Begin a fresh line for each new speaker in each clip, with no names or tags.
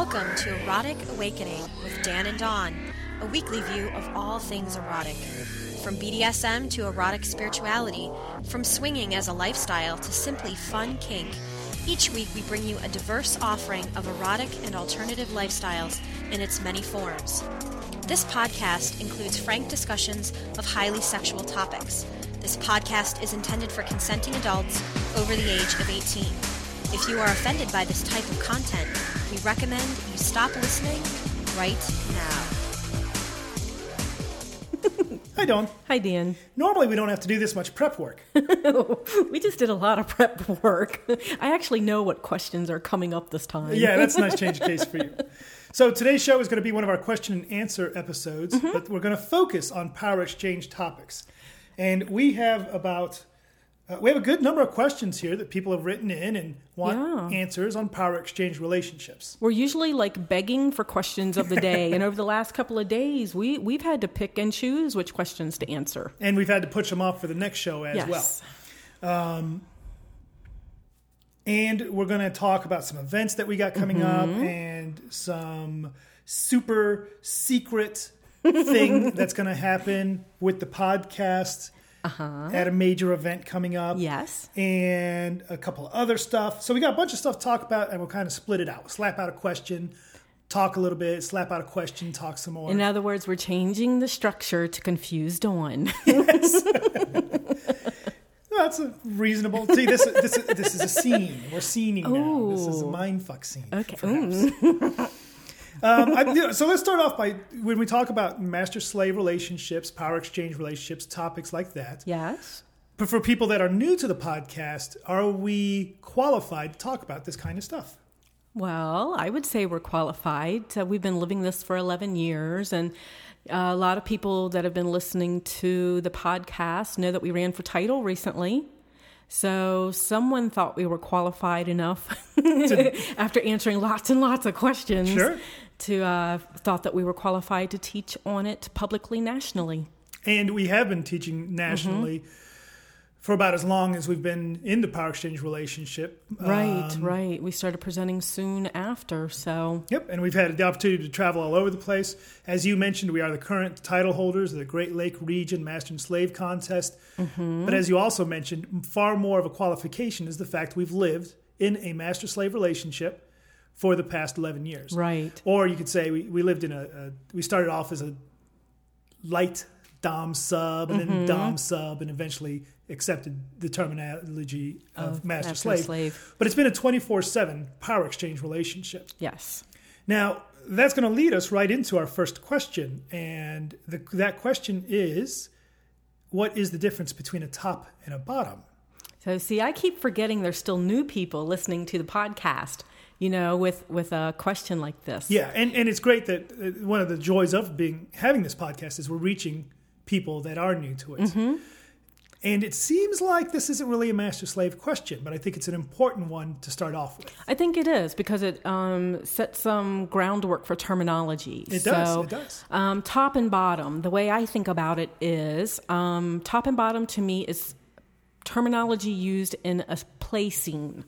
Welcome to Erotic Awakening with Dan and Dawn, a weekly view of all things erotic. From BDSM to erotic spirituality, from swinging as a lifestyle to simply fun kink, each week we bring you a diverse offering of erotic and alternative lifestyles in its many forms. This podcast includes frank discussions of highly sexual topics. This podcast is intended for consenting adults over the age of 18. If you are offended by this type of content, we recommend you stop listening right now.
Hi, Dawn.
Hi, Dan.
Normally, we don't have to do this much prep work.
we just did a lot of prep work. I actually know what questions are coming up this time.
yeah, that's a nice change of case for you. So, today's show is going to be one of our question and answer episodes,
Mm-hmm.
but we're going to focus on power exchange topics. And we have about uh, we have a good number of questions here that people have written in and want
Yeah.
answers on power exchange relationships.
We're usually like begging for questions of the day, and over the last couple of days, we we've had to pick and choose which questions to answer.
And we've had to push them off for the next show as
yes.
well. And we're going to talk about some events that we got coming up
Mm-hmm.
and some super secret thing that's going to happen with the podcast at a major event coming up.
Uh-huh. Yes.
And a couple of other stuff. So we got a bunch of stuff to talk about and we'll kind of split it out. We'll slap out a question, talk a little bit, slap out a question, talk some more.
In other words, we're changing the structure to confuse Dawn.
That's a reasonable. See, this this this is a scene. We're scening now. This is a
Ooh.
mind fuck scene.
Okay.
um, I, you know, so let's start off by when we talk about master slave relationships, power exchange relationships, topics like that.
yes.
But for people that are new to the podcast, are we qualified to talk about this kind of stuff?
Well, I would say we're qualified. Uh, we've been living this for 11 years, and uh, a lot of people that have been listening to the podcast know that we ran for title recently. So someone thought we were qualified enough after answering lots and lots of questions
Sure.
to uh, thought that we were qualified to teach on it publicly nationally.
And we have been teaching nationally for about as long as we've been in the power exchange relationship.
Right,
Um,
right. We started presenting soon after, so
Yep, and we've had the opportunity to travel all over the place. As you mentioned, we are the current title holders of the Great Lake Region Master and Slave Contest.
Mm-hmm.
But as you also mentioned, far more of a qualification is the fact we've lived in a master slave relationship for the past 11 years.
right.
Or you could say we, we lived in a, a, we started off as a light Dom sub and
Mm-hmm.
then Dom sub and eventually accepted the terminology of,
Of
master,
master
slave.
slave.
But it's been a 24 7 power exchange relationship.
Yes.
Now, that's going to lead us right into our first question. And the, that question is what is the difference between a top and a bottom?
So see, I keep forgetting there's still new people listening to the podcast. You know, with with a question like this.
Yeah, and, and it's great that one of the joys of being having this podcast is we're reaching people that are new to it. Mm-hmm. And it seems like this isn't really a master slave question, but I think it's an important one to start off with.
I think it is because it um, sets some groundwork for terminology.
It does,
So,
it does.
Um, top and bottom. The way I think about it is um, top and bottom to me is terminology used in a play scene.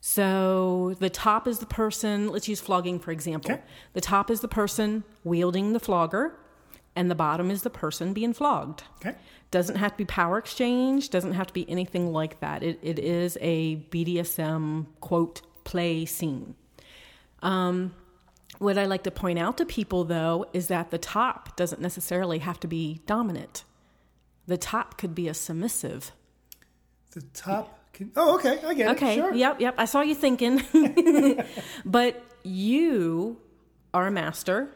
So the top is the person, let's use flogging for example.
Okay.
The top is the person wielding the flogger, and the bottom is the person being flogged.
Okay?
Doesn't have to be power exchange, doesn't have to be anything like that. It, it is a BDSM quote play scene. Um, what I like to point out to people though is that the top doesn't necessarily have to be dominant. The top could be a submissive.
The top. Can, oh, okay. I get
Okay,
it. Sure.
yep, yep. I saw you thinking. but you are a master.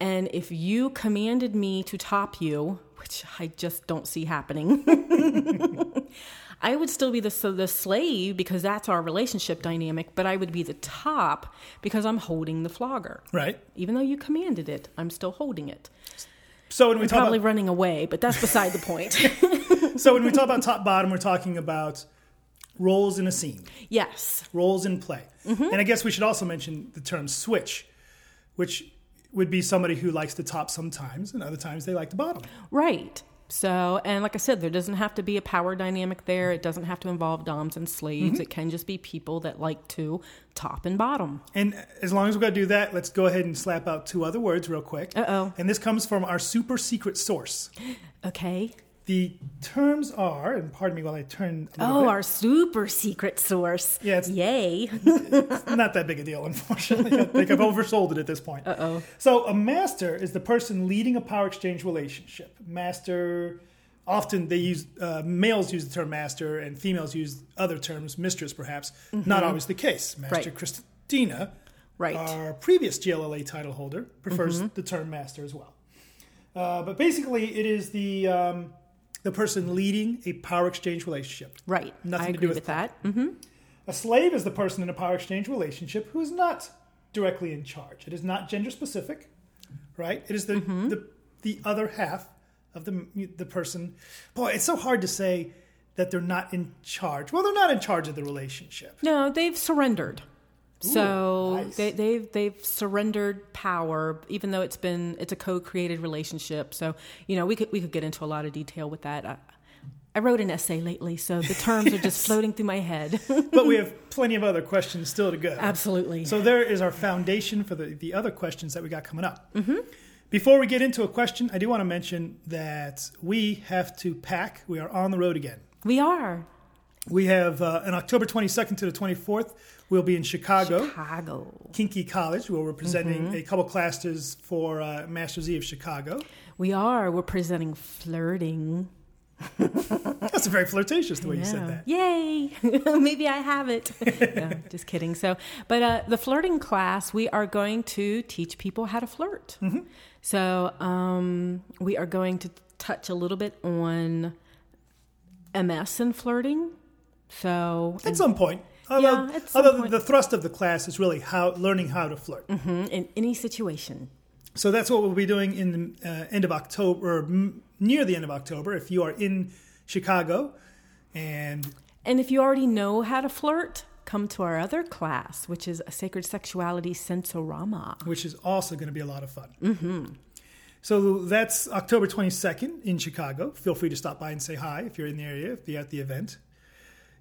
And if you commanded me to top you, which I just don't see happening, I would still be the, so the slave because that's our relationship dynamic, but I would be the top because I'm holding the flogger.
Right.
Even though you commanded it, I'm still holding it.
So when we
I'm
talk
probably
about,
running away, but that's beside the point.
so when we talk about top bottom, we're talking about roles in a scene.
yes.
roles in play.
Mm-hmm.
And I guess we should also mention the term switch, which would be somebody who likes to top sometimes and other times they like to bottom.
Right. So, and like I said, there doesn't have to be a power dynamic there. It doesn't have to involve doms and slaves.
Mm-hmm.
It can just be people that like to top and bottom.
And as long as we're going to do that, let's go ahead and slap out two other words real quick.
Uh oh.
And this comes from our super secret source.
Okay.
The terms are, and pardon me while I turn.
Oh,
bit.
our super secret source.
Yeah, it's-
Yay.
not that big a deal, unfortunately. I think I've oversold it at this point.
Uh oh.
So a master is the person leading a power exchange relationship. Master, often they use uh, males use the term master, and females use other terms, mistress perhaps. Not always the case. Master
Mm-hmm. Right.
Christina,
Right.
our previous GLLA title holder, prefers
Mm-hmm.
the term master as well. Uh, but basically, it is the um, the person leading a power exchange relationship.
Right.
Nothing
I
to
agree
do with
with that. hmm
A slave is the person in a power exchange relationship who is not directly in charge. It is not gender specific, right? It is the
Mm-hmm.
the, the other half of the the person. Boy, it's so hard to say that they're not in charge. Well, they're not in charge of the relationship.
No, they've surrendered. So
nice.
they, they've they've surrendered power, even though it's been it's a co-created relationship. So you know we could we could get into a lot of detail with that. I, I wrote an essay lately, so the terms are just floating through my head.
But we have plenty of other questions still to go.
Absolutely.
So there is our foundation for the, the other questions that we got coming up. Mm-hmm. Before we get into a question, I do want to mention that we have to pack. We are on the road again.
we are
We have uh, on October 22nd to the 24th, we'll be in Chicago,
Chicago.
Kinky College, where we're presenting a couple classes for uh, Masters E of Chicago.
We are. We're presenting flirting.
That's a very flirtatious the way you said that.
Yay! Maybe I have it. no, just kidding. So, but uh, the flirting class, we are going to teach people how to flirt.
Mm-hmm.
So, um, we are going to touch a little bit on MS and flirting. So,
At some point. Although,
Yeah,
although the thrust of the class is really how learning how to flirt.
mhm, in any situation.
So that's what we'll be doing in the uh, end of October, or m- near the end of October. If you are in Chicago, and
And if you already know how to flirt, come to our other class, which is a sacred sexuality sensorama.
which is also going to be a lot of fun. Mm-hmm. So that's October 22nd in Chicago. Feel free to stop by and say hi if you're in the area, if you're at the event.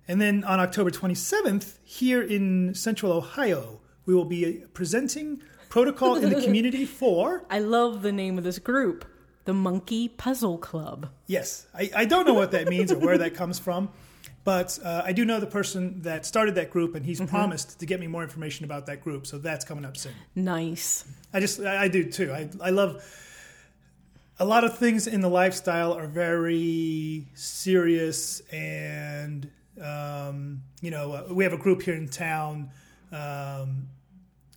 And then on October 27th, here in Central Ohio, we will be presenting Protocol in the Community for.
I love the name of this group, the Monkey Puzzle Club.
Yes, I, I don't know what that means or where that comes from, but uh, I do know the person that started that group, and he's promised to get me more information about that group. So that's coming up soon.
Nice.
I just I, I do too. I I love a lot of things in the lifestyle are very serious and um, you know uh, we have a group here in town. Um,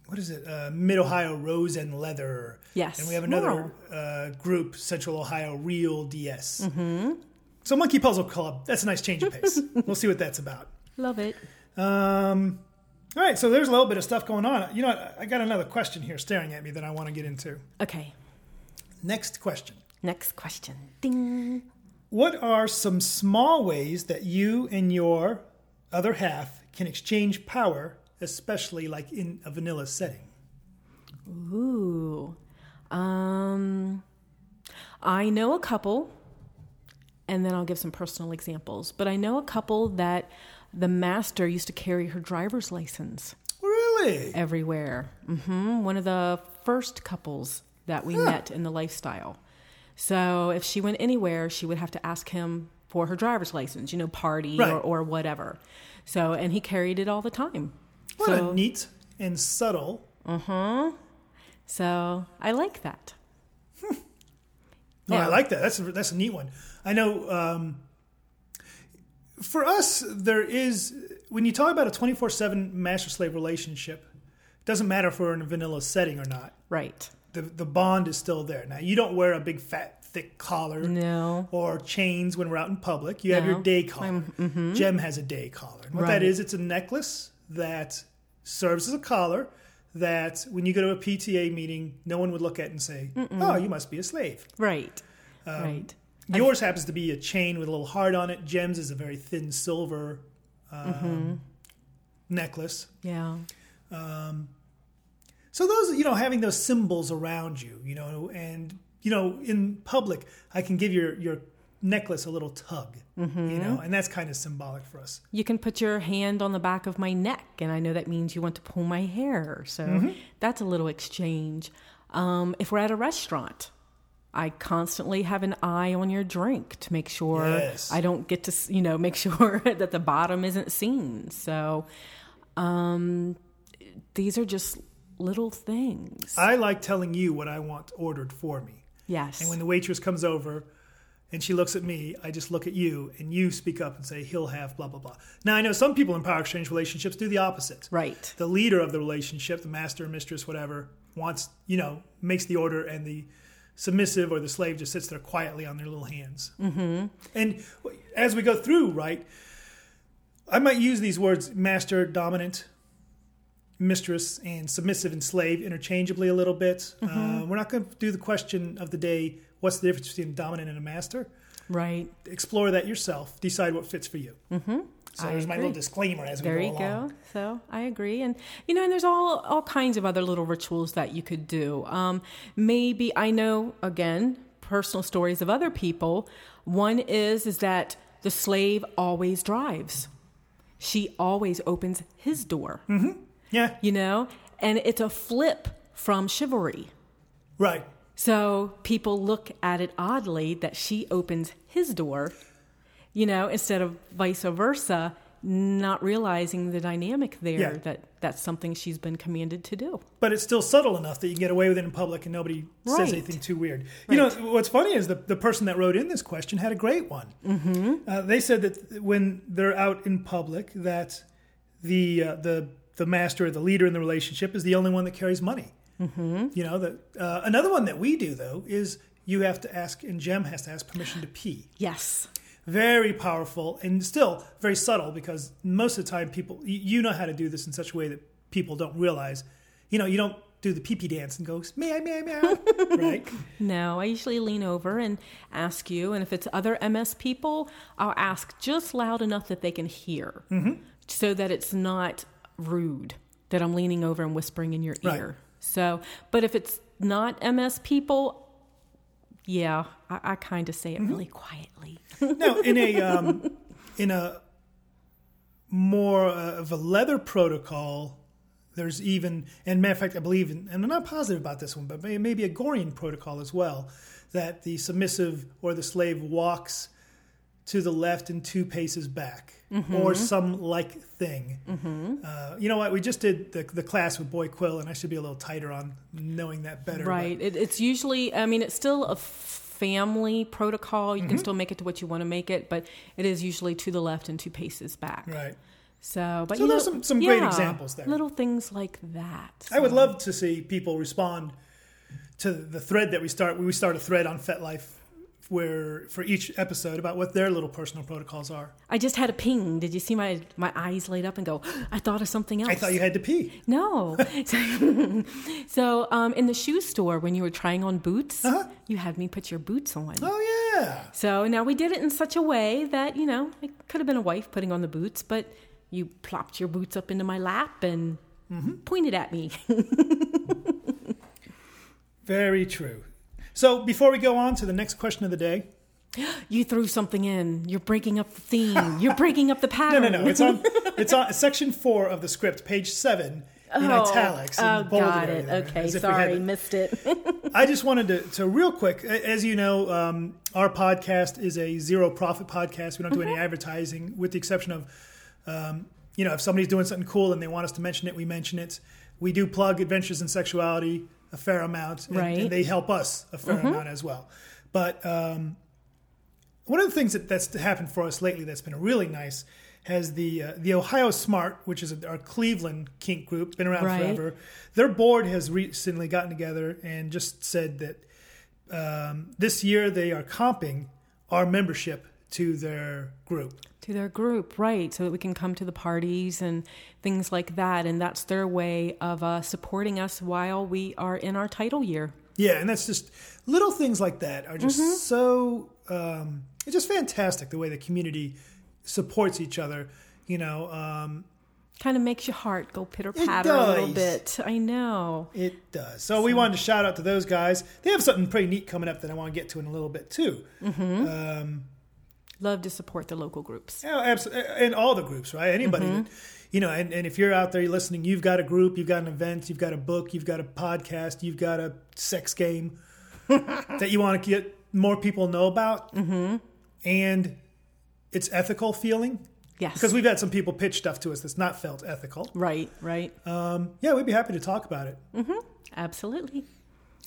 what is it? Uh, Mid Ohio Rose and Leather.
Yes.
And we have another uh, group, Central Ohio Real DS. Mm-hmm. So Monkey Puzzle Club. That's a nice change of pace. we'll see what that's about.
Love it.
Um, all right, so there's a little bit of stuff going on. You know. I got another question here staring at me that I want to get into.
Okay.
Next question.
Next question. Ding.
What are some small ways that you and your other half can exchange power, especially like in a vanilla setting?
Ooh. Um I know a couple and then I'll give some personal examples, but I know a couple that the master used to carry her driver's license
Really?
everywhere. Mm-hmm. One of the first couples that we met in the lifestyle. So if she went anywhere, she would have to ask him for her driver's license, you know, party
Right.
or, or whatever. So, and he carried it all the time.
What
so,
a neat and subtle. Uh huh.
So I like that.
Oh,
Yeah.
I like that. That's a, that's a neat one. I know. Um, for us, there is when you talk about a twenty four seven master slave relationship. It doesn't matter if we're in a vanilla setting or not.
Right.
The the bond is still there. Now you don't wear a big fat thick collar
No.
or chains when we're out in public. You have your day collar. Jem has a day collar. And what that
Right.
is, it's a necklace that serves as a collar. That when you go to a PTA meeting, no one would look at and say, "Oh, you must be a slave."
Right.
Um,
right.
Yours happens to be a chain with a little heart on it. Jem's is a very thin silver um,
Mm-hmm.
necklace.
Yeah.
So those, you know, having those symbols around you, you know, and you know, in public, I can give your your necklace a little tug,
Mm-hmm.
you know, and that's kind of symbolic for us.
You can put your hand on the back of my neck, and I know that means you want to pull my hair. So
Mm-hmm.
that's a little exchange. Um, if we're at a restaurant, I constantly have an eye on your drink to make sure
Yes.
I don't get to, you know, make sure that the bottom isn't seen. So um, these are just little things.
I like telling you what I want ordered for me.
yes.
And when the waitress comes over and she looks at me, I just look at you and you speak up and say, he'll have blah, blah, blah. Now, I know some people in power exchange relationships do the opposite.
right.
The leader of the relationship, the master, mistress, whatever, wants, you know, makes the order and the submissive or the slave just sits there quietly on their little hands. Mm-hmm. And as we go through, right, I might use these words master, dominant, mistress, and submissive and slave interchangeably a little bit. Uh, we're not going to do the question of the day what's the difference between a dominant and a master?
Right.
Explore that yourself, decide what fits for you. Mm-hmm. So
I
there's my little disclaimer as we
There
go
you
along.
go. So I agree, and you know, and there's all all kinds of other little rituals that you could do. Um, maybe I know again personal stories of other people. One is is that the slave always drives. She always opens his door.
Yeah,
You know, and it's a flip from chivalry.
right.
So people look at it oddly that she opens his door, you know, instead of vice versa, not realizing the dynamic there
Yeah.
that that's something she's been commanded to do.
but it's still subtle enough that you can get away with it in public and nobody says anything too weird. You know, what's funny is the, the person that wrote in this question had a great one. Mm-hmm. Uh, they said that when they're out in public, that the uh, the the master or the leader in the relationship is the only one that carries money. Mm-hmm. You know, that uh, another one that we do though is you have to ask, and Jem has to ask permission to pee.
Yes.
very powerful and still very subtle because most of the time people you, know how to do this in such a way that people don't realize you know you don't do the pee pee dance and go may I may I may I right
No, I usually lean over and ask you, and if it's other MS people, I'll ask just loud enough that they can hear, so that it's not rude that I'm leaning over and whispering in your
Right.
ear. So, but if it's not MS people, yeah, I, I kind of say it really quietly.
now in a um, in a more of a leather protocol there's even and matter of fact I believe and I'm not positive about this one but may- maybe a Gorean protocol as well that the submissive or the slave walks to the left and two paces back mm-hmm. or some like thing. Mm-hmm. Uh, you know what? We just did the, the class with Boy Quill, and I should be a little tighter on knowing that better.
Right. It, it's usually, I mean, it's still a family protocol. You can mm-hmm. still make it to what you want to make it, but it is usually to the left and two paces back.
right.
So, but
So
you
there's
know,
some- some great
yeah,
examples there.
Little things like that.
I would love to see people respond to the thread that we start. We start a thread on FetLife where for each episode about what their little personal protocols are.
I just had a ping. Did you see my my eyes light up and go? I thought of something else.
I thought you had to pee.
No. so, so, um, in the shoe store when you were trying on boots,
Uh-huh.
you had me put your boots on.
Oh yeah.
So now we did it in such a way that, you know, it could have been a wife putting on the boots, but you plopped your boots up into my lap and
Mm-hmm.
pointed at me.
Very true. So before we go on to the next question of the day,
you threw something in. You're breaking up the theme. You're breaking up the pattern.
no, no, no. it's on it's on section four of the script, page seven, in
Oh,
italics. in
oh,
bolded
got it. Okay,
had
sorry, missed it.
I just wanted to, to real quick, as you know, um, our podcast is a zero profit podcast. We don't do any
Mm-hmm.
advertising, with the exception of, um, you know, if somebody's doing something cool and they want us to mention it, we mention it. We do plug Adventures in Sexuality a fair amount, and,
Right. Mm-hmm.
and they help us a fair amount as well. But um, one of the things that, that's happened for us lately that's been really nice has the uh, the Ohio Smart, which is our Cleveland kink group, been around
Right.
forever. Their board has recently gotten together and just said that um, this year they are comping our membership to their group.
To their group, right? So that we can come to the parties and things like that. And that's their way of uh, supporting us while we are in our title year.
Yeah, and that's just little things like that are just so um, it's just fantastic the way the community supports each other. You know, um,
kind of makes your heart go pitter patter a little bit. I know.
It does. So, we wanted to shout out to those guys. They have something pretty neat coming up that I want to get to in a little bit too. Um,
Love to support the local groups.
Yeah, absolutely. And all the groups, right? Anybody, that, you know, and, and if you're out there you're listening, you've got a group, you've got an event, you've got a book, you've got a podcast, you've got a sex game that you want to get more people know about. Mm-hmm. And it's ethical feeling.
Yes.
Because we've had some people pitch stuff to us that's not felt ethical.
right, right.
Um, yeah, we'd be happy to talk about it.
Absolutely.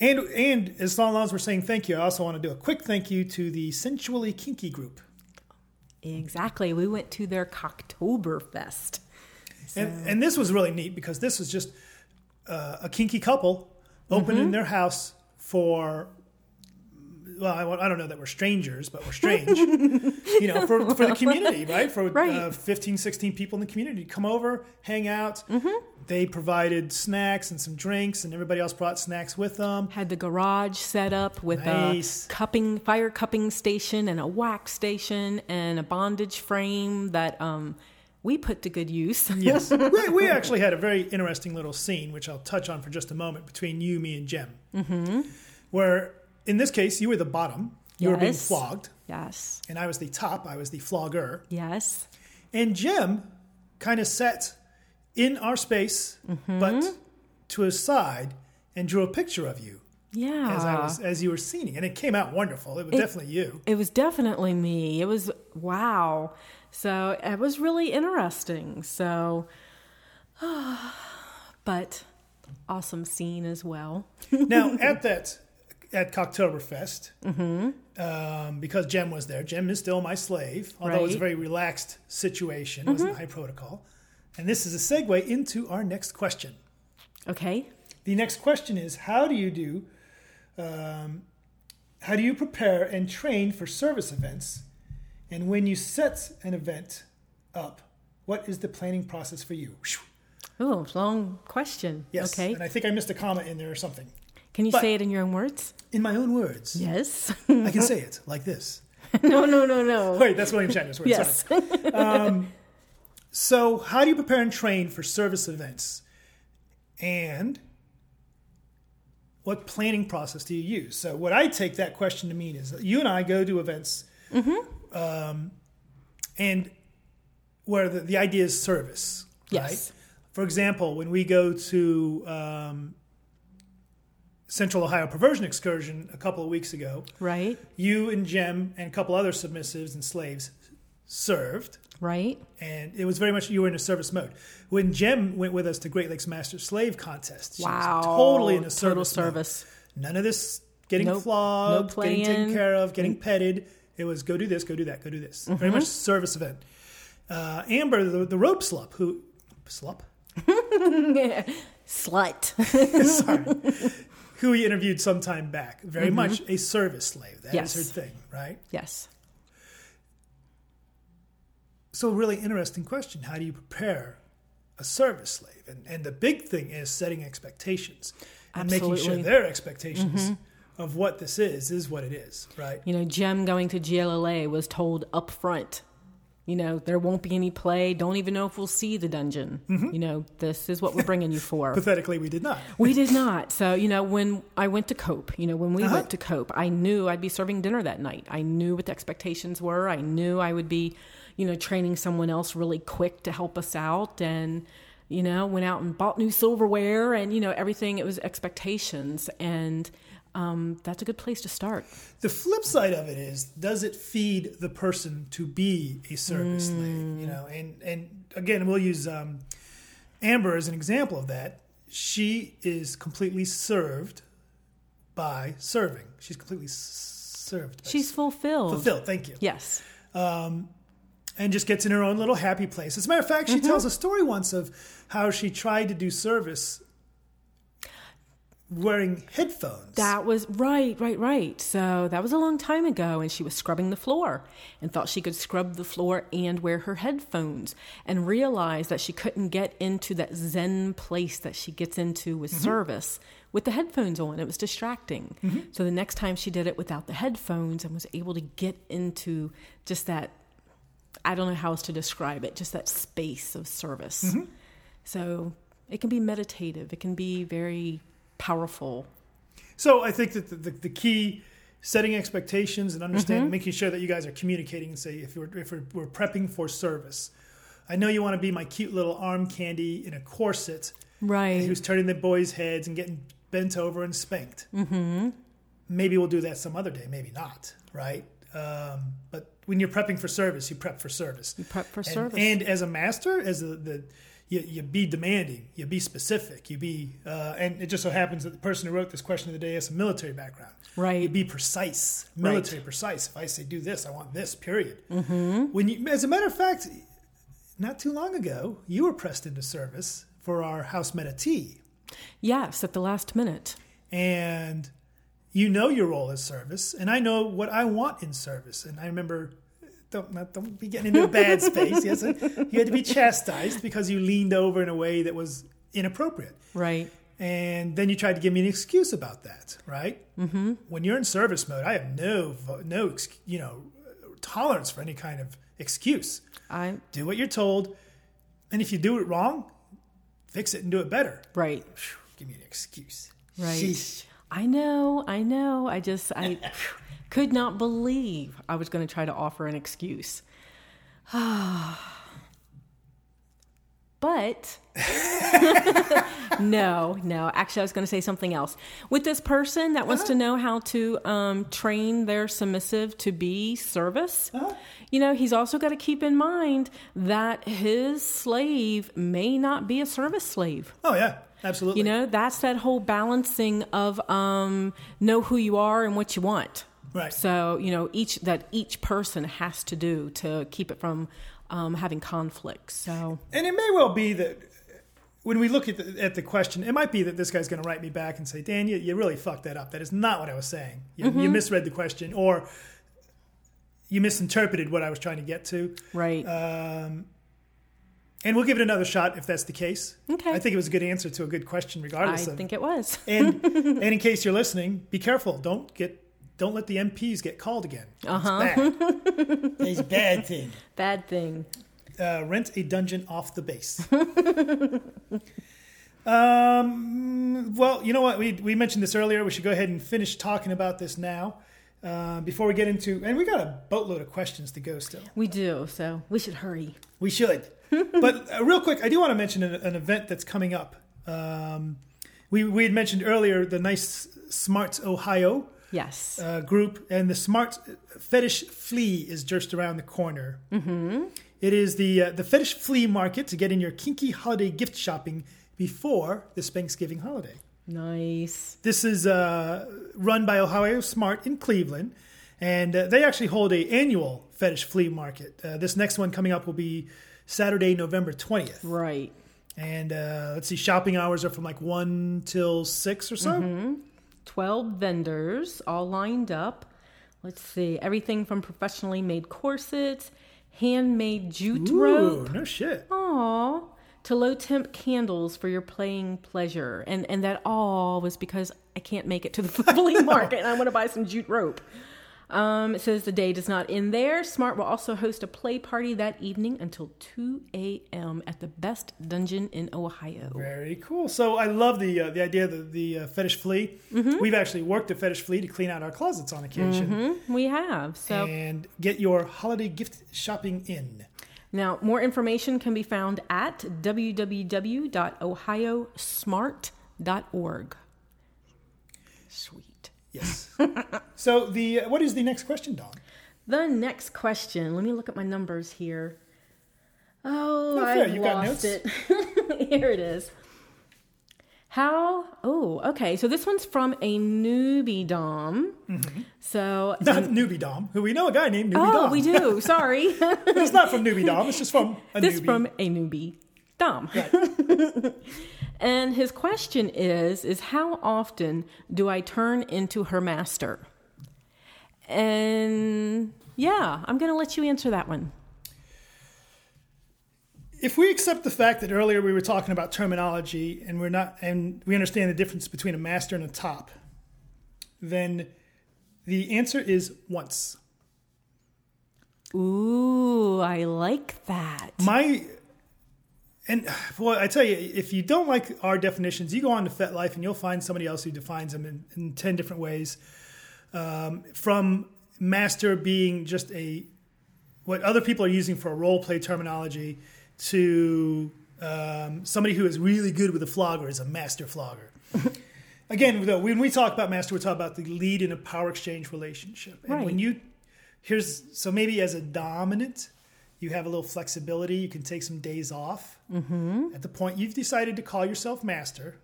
And and as long as we're saying thank you, I also want to do a quick thank you to the Sensually Kinky group.
Exactly. We went to their Cocktoberfest.
And, and this was really neat because this was just uh, a kinky couple opening their house for, well, I, I don't know that we're strangers, but we're strange, you know, for, for the community, right? For
Right.
Uh, 15, 16 people in the community to come over, hang out. They provided snacks and some drinks, and everybody else brought snacks with them.
Had the garage set up with
Nice.
a cupping, fire cupping station and a wax station and a bondage frame that um, we put to good use.
Yes. we, we actually had a very interesting little scene, which I'll touch on for just a moment, between you, me, and Jim, Mm-hmm. Where, in this case, you were the bottom. You were being flogged.
yes.
and I was the top. I was the flogger.
Yes.
And Jim kind of sat in our space, mm-hmm. but to his side, and drew a picture of you
Yeah.
as I was as you were singing, and it came out wonderful. It was definitely you.
It was definitely me. It was wow. So it was really interesting. So, but awesome scene as well.
now at that at Cocktoberfest, um, because Jem was there. Jem is still my slave, although it was a very relaxed situation. It wasn't high protocol. And this is a segue into our next question.
Okay.
The next question is how do you do um, how do you prepare and train for service events and when you set an event up what is the planning process for you
Oh, long question.
yes
Okay.
and i think i missed a comma in there or something
Can you
but-
say it in your own words?
in my own words
Yes.
i can say it like this
no, no, no, no.
wait that's william shatner's words.
Yes.
sorry. so how do you prepare and train for service events and what planning process do you use? So, what I take that question to mean is that you and I go to events, um, and where the, the idea is service,
Yes.
right? For example, when we go to um, Central Ohio Perversion Excursion a couple of weeks ago,
Right.
you and Jem and a couple other submissives and slaves served
Right.
and it was very much you were in a service mode. When Jem went with us to Great Lakes Master Slave Contest, she
Wow.
was totally in a
Total
service. mode. None of this getting
Nope.
flogged, getting taken. Care of, getting petted. It was go do this, go do that, go do this. Very much
Mm-hmm.
service event. Uh, Amber, the, the rope slup, who slup,
Slut.
sorry, who we interviewed some time back, very much a service slave. That is
Mm-hmm. Yes.
her thing, right?
yes.
So, really interesting question. How do you prepare a service slave? And, and the big thing is setting expectations and making sure their expectations of what this is is what it is, right?
You know, Jem going to GLLA was told up front, you know, there won't be any play. Don't even know if we'll see the dungeon. You know, this is what we're bringing you for.
Pathetically, we did not.
We did not. So, you know, when I went to Cope, you know, when we
Uh-huh.
went to Cope, I knew I'd be serving dinner that night. I knew what the expectations were. I knew I would be, you know, training someone else really quick to help us out. And, you know, went out and bought new silverware and, you know, everything. It was expectations. And um, that's a good place to start.
The flip side of it is, does it feed the person to be a service slave? You know, and and again, we'll use um, Amber as an example of that. She is completely served by serving. She's completely served. By
She's fulfilled.
fulfilled. Thank you.
Yes.
and just gets in her own little happy place. As a matter of fact, she
Mm-hmm.
tells a story once of how she tried to do service wearing headphones.
That was right, right, right. So that was a long time ago, and she was scrubbing the floor and thought she could scrub the floor and wear her headphones, and realized that she couldn't get into that Zen place that she gets into with service with the headphones on. It was distracting. So the next time she did it without the headphones and was able to get into just that I don't know how else to describe it, just that space of service.
Mm-hmm.
So it can be meditative, it can be very powerful.
So I think that the, the, the key setting expectations and understanding, making sure that you guys are communicating and say if we're if we're, we're prepping for service. I know you want to be my cute little arm candy in a corset
Right.
who's turning the boys' heads and getting bent over and spanked. Mm-hmm. Maybe we'll do that some other day. Maybe not. Right. Um, but when you're prepping for service, you prep for service.
You prep for
and,
service.
And as a master, as the, the you, you be demanding, you be specific, you be, uh, and it just so happens that the person who wrote this question of the day has a military background.
Right.
You be precise, military precise. If I say do this, I want this. Period. Mm-hmm. When you, as a matter of fact, not too long ago, you were pressed into service for our house meta tea,
yes, at the last minute.
and you know your role as service, and I know what I want in service. And I remember, don't not, don't be getting into a bad space. Yes, you had to be chastised because you leaned over in a way that was inappropriate.
Right.
and then you tried to give me an excuse about that, right? Mm-hmm. When you're in service mode, I have no no you know tolerance for any kind of excuse.
I
Do what you're told, and if you do it wrong, fix it and do it better.
right.
Give me an excuse.
Right.
Sheesh.
I know, I know. I just I could not believe I was going to try to offer an excuse. but no, no. Actually, I was going to say something else. With this person that wants to know how to um, train their submissive to be service, you know, he's also got to keep in mind that his slave may not be a service slave.
Oh yeah, absolutely.
You know, that's that whole balancing of um, know who you are and what you want.
Right.
So you know, each that each person has to do to keep it from um, having conflicts. So
And it may well be that when we look at the, at the question, it might be that this guy's going to write me back and say, Dan, you, you really fucked that up. That is not what I was saying. You,
Mm-hmm.
you misread the question or you misinterpreted what I was trying to get to.
right,
Um, and we'll give it another shot if that's the case.
Okay.
I think it was a good answer to a good question,
I
regardless of.
think it was.
and and in case you're listening, be careful. Don't get don't let the MPs get called again.
Uh-huh.
It's bad. it's bad thing.
Bad thing.
Uh, rent a dungeon off the base. um, well, you know what? We, we mentioned this earlier. We should go ahead and finish talking about this now uh, before we get into. And we got a boatload of questions to go still.
We do. So we should hurry.
We should. but uh, real quick, I do want to mention an, an event that's coming up. Um, we, we had mentioned earlier the nice Smarts Ohio
Yes.
uh, group, and the Smart Fetish Flea is just around the corner. Mm-hmm. It is the uh, the Fetish Flea Market to get in your kinky holiday gift shopping before this Thanksgiving holiday.
nice.
This is uh, run by Ohio Smart in Cleveland, and uh, they actually hold a annual Fetish Flea Market. Uh, this next one coming up will be Saturday, November twentieth.
Right.
And uh, let's see, shopping hours are from like one till six or so.
12 vendors all lined up. Let's see. Everything from professionally made corsets, handmade jute
Ooh,
rope.
no shit.
Aw. To low temp candles for your playing pleasure. And and that all was because I can't make it to the flea market and I want to buy some jute rope. Um, it says the day does not end there. Smart will also host a play party that evening until 2 a.m. at the best dungeon in Ohio.
Very cool. So I love the uh, the idea of the, the uh, fetish flea. We've actually worked a fetish flea to clean out our closets on occasion
Hmm, We have. So
and get your holiday gift shopping in.
Now, more information can be found at www.ohiosmart.org. Sweet.
Yes. so the uh, what is the next question, Dawn?
The next question. Let me look at my numbers here. Oh,
No.
I
You got
lost
notes?
it. here it is. How? Oh, okay. So this one's from a newbie dom. So
Not newbie Dom, who we know a guy named Newbie
oh,
Dom.
we do. Sorry.
it's not from Newbie Dom. It's just from a newbie.
this
newbie.
from a newbie dom. And his question is is how often do I turn into her master? And yeah, I'm going to let you answer that one.
if we accept the fact that earlier we were talking about terminology and we're not and we understand the difference between a master and a top, then the answer is once.
Ooh, I like that.
My and well, I tell you, if you don't like our definitions, you go on to FetLife and you'll find somebody else who defines them in, in ten different ways. Um, from master being just a what other people are using for a role play terminology to um, somebody who is really good with a flogger is a master flogger. Again, though, when we talk about master, we talk about the lead in a power exchange relationship. And
Right.
when you here's so maybe as a dominant, you have a little flexibility. You can take some days off. Mm-hmm. At the point you've decided to call yourself master,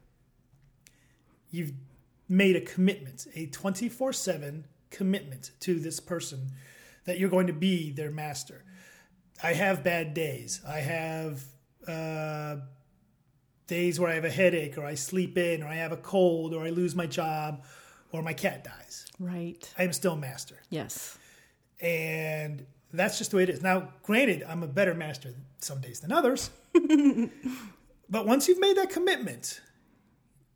you've made a commitment, a twenty four seven commitment to this person that you're going to be their master. I have bad days. I have uh, days where I have a headache, or I sleep in, or I have a cold, or I lose my job, or my cat dies.
Right.
I am still master,
Yes.
and that's just the way it is. Now, granted, I'm a better master some days than others, but once you've made that commitment,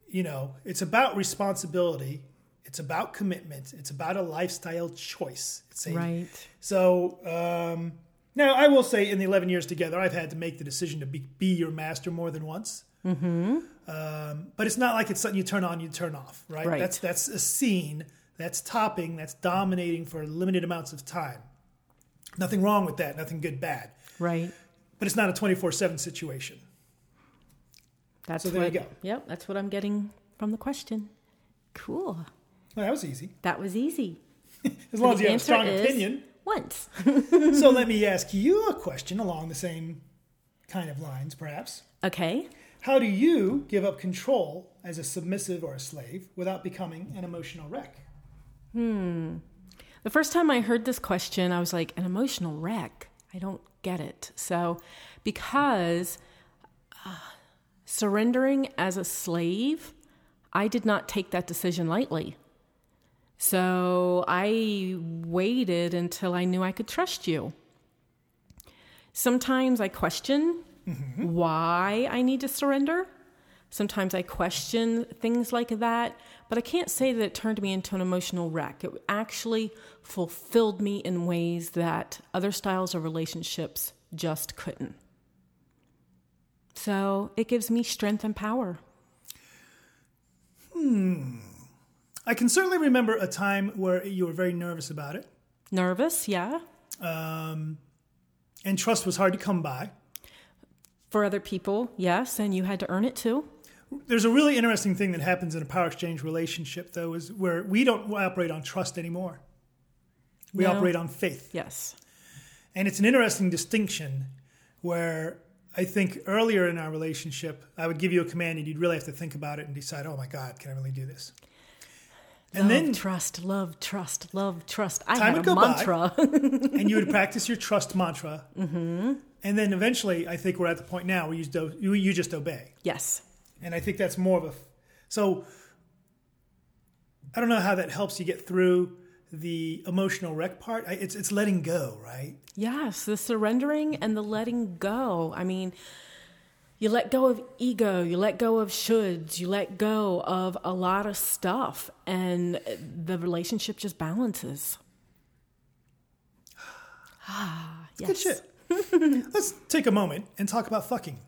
you know it's about responsibility. It's about commitment. It's about a lifestyle choice. It's a
Right.
so um, now I will say, in the eleven years together, I've had to make the decision to be, be your master more than once. Mm-hmm. Um, but it's not like it's something you turn on, you turn off, right?
Right.
That's that's a scene. That's topping. That's dominating for limited amounts of time. Nothing wrong with that. Nothing good, bad.
Right.
But it's not a twenty four seven situation.
That's
So there
what,
you go.
Yep, that's what I'm getting from the question. Cool.
Well, that was easy.
That was easy.
As long as you have a strong opinion.
Once.
so let me ask you a question along the same kind of lines, perhaps.
Okay.
How do you give up control as a submissive or a slave without becoming an emotional wreck? Hmm.
The first time I heard this question, I was like, an emotional wreck. I don't get it. So, because uh, surrendering as a slave, I did not take that decision lightly. So, I waited until I knew I could trust you. Sometimes I question why I need to surrender. Sometimes I question things like that, but I can't say that it turned me into an emotional wreck. It actually fulfilled me in ways that other styles of relationships just couldn't. So it gives me strength and power. Hmm.
I can certainly remember a time where you were very nervous about it,
Nervous, yeah.
Um, and trust was hard to come by.
For other people, yes, and you had to earn it too.
There's a really interesting thing that happens in a power exchange relationship, though, is where we don't operate on trust anymore. We
No.
operate on faith.
Yes.
And it's an interesting distinction where I think earlier in our relationship, I would give you a command and you'd really have to think about it and decide, oh my God, can I really do this? And
love,
then
trust, love, trust, love, trust. I
Time
had
would
a
go by.
mantra.
and you would practice your trust mantra. Mm-hmm. And then eventually, I think we're at the point now where you, just you just obey.
yes.
And I think that's more of a. So I don't know how that helps you get through the emotional wreck part. I, it's, it's letting go, right?
Yes, the surrendering and the letting go. I mean, you let go of ego, you let go of shoulds, you let go of a lot of stuff, and the relationship just balances. Ah, yes.
Good shit. Let's take a moment and talk about fucking.